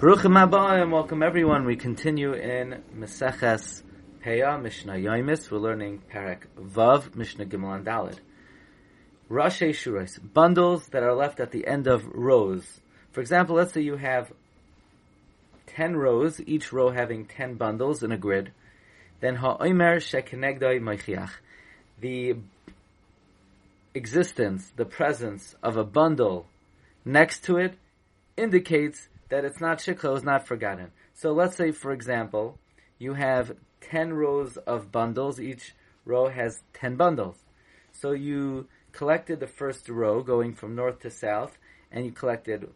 Baruchim Abba and welcome everyone. We continue in Meseches Peah, Mishnah Yoimis. We're learning Parak Vav, Mishnah Gimel and Dalid. Rashi Shurais, bundles that are left at the end of rows. For example, let's say you have 10 rows, each row having 10 bundles in a grid. Then Ha'omer Shekenegdoi Maichiach. The existence, the presence of a bundle next to it indicates that it's not shikha, it's not forgotten. So let's say, for example, you have 10 rows of bundles. Each row has 10 bundles. So you collected the first row going from north to south, and you collected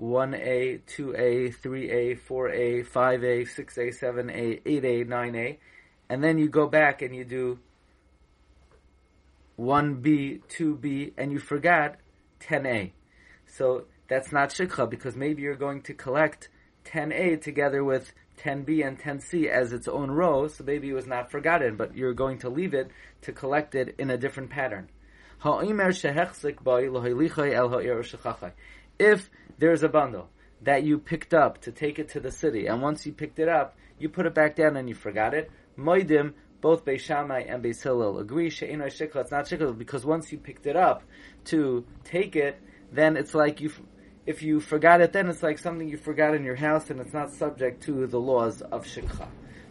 1A, 2A, 3A, 4A, 5A, 6A, 7A, 8A, 9A, and then you go back and you do 1B, 2B, and you forgot 10A. So that's not shikha because maybe you're going to collect 10A together with 10B and 10C as its own row, so maybe it was not forgotten, but you're going to leave it to collect it in a different pattern. If there's a bundle that you picked up to take it to the city, and once you picked it up, you put it back down and you forgot it, moidim, both Beis Shammai and Beis Hillel agree, shikha, it's not shikha, because once you picked it up to take it, then it's like you if you forgot it then, it's like something you forgot in your house and it's not subject to the laws of Shikha.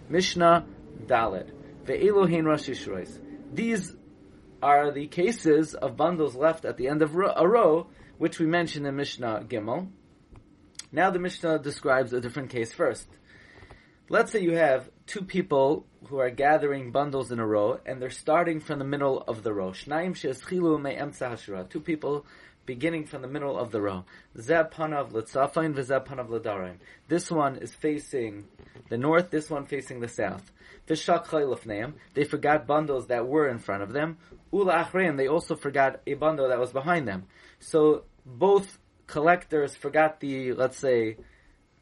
Mishnah Daled. Ve'elohin Rashi These are the cases of bundles left at the end of a row, which we mentioned in Mishnah Gimel. Now the Mishnah describes a different case first. Let's say you have two people who are gathering bundles in a row, and they're starting from the middle of the row. Two people beginning from the middle of the row. Zepanav litzafain v'zepanav l'darim. This one is facing the north, this one facing the south. They forgot bundles that were in front of them. Ula achreim. They also forgot a bundle that was behind them. So both collectors forgot the, let's say,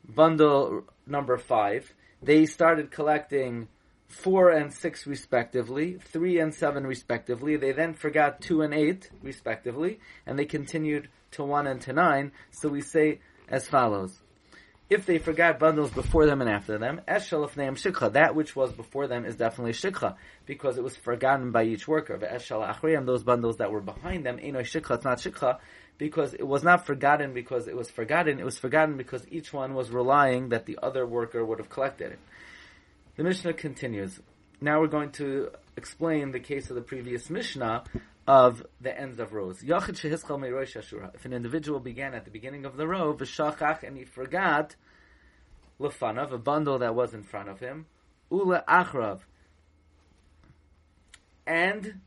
bundle number five. They started collecting four and six respectively, three and seven respectively. They then forgot two and eight respectively, and they continued to one and to nine. So we say as follows. If they forgot bundles before them and after them, eshel ifneim shikha, that which was before them is definitely shikha, because it was forgotten by each worker. But eshel achriyam, those bundles that were behind them, eno shikha, it's not shikha, because it was not forgotten because it was forgotten, it was forgotten because each one was relying that the other worker would have collected it. The Mishnah continues. Now we're going to explain the case of the previous Mishnah of the ends of rows. If an individual began at the beginning of the row, v'shachach, and he forgot lefanav, a bundle that was in front of him, ula achrav, and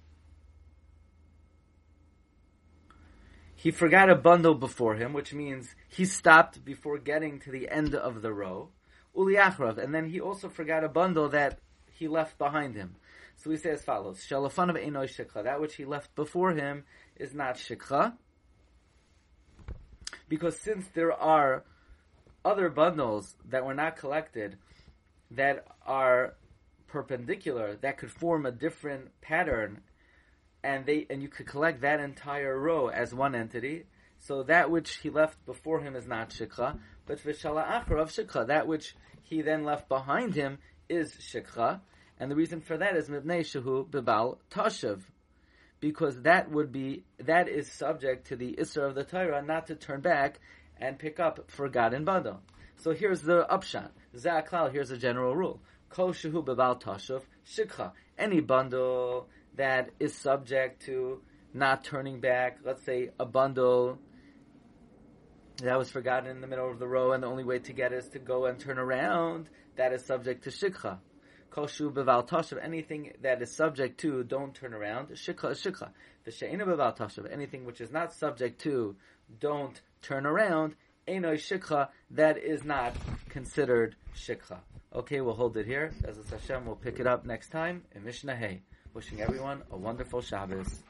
he forgot a bundle before him, which means he stopped before getting to the end of the row. Uliachrav, and then he also forgot a bundle that he left behind him. So we say as follows: Shalafan of Einoi Shikha, that which he left before him is not Shikha, because since there are other bundles that were not collected that are perpendicular that could form a different pattern and they and you could collect that entire row as one entity so that which he left before him is not shikha but acharav shikha, that which he then left behind him is shikha, and the reason for that is mibnei shehu bibal tashav, because that would be that is subject to the isra of the Torah not to turn back and pick up forgotten bundle. So here's the upshot. Zaklal, here's a general rule. Kol shehu bibal tashav shikha. Any bundle that is subject to not turning back, let's say a bundle that was forgotten in the middle of the row, and the only way to get it is to go and turn around, that is subject to shikha. Koshu beval tashav, anything that is subject to, don't turn around, shikha is shikha. The she'ena beval tashav, anything which is not subject to, don't turn around, enoi shikha, that is not considered shikha. Okay, we'll hold it here. As a Hashem, we'll pick it up next time in Mishnah Hay. Wishing everyone a wonderful Shabbos.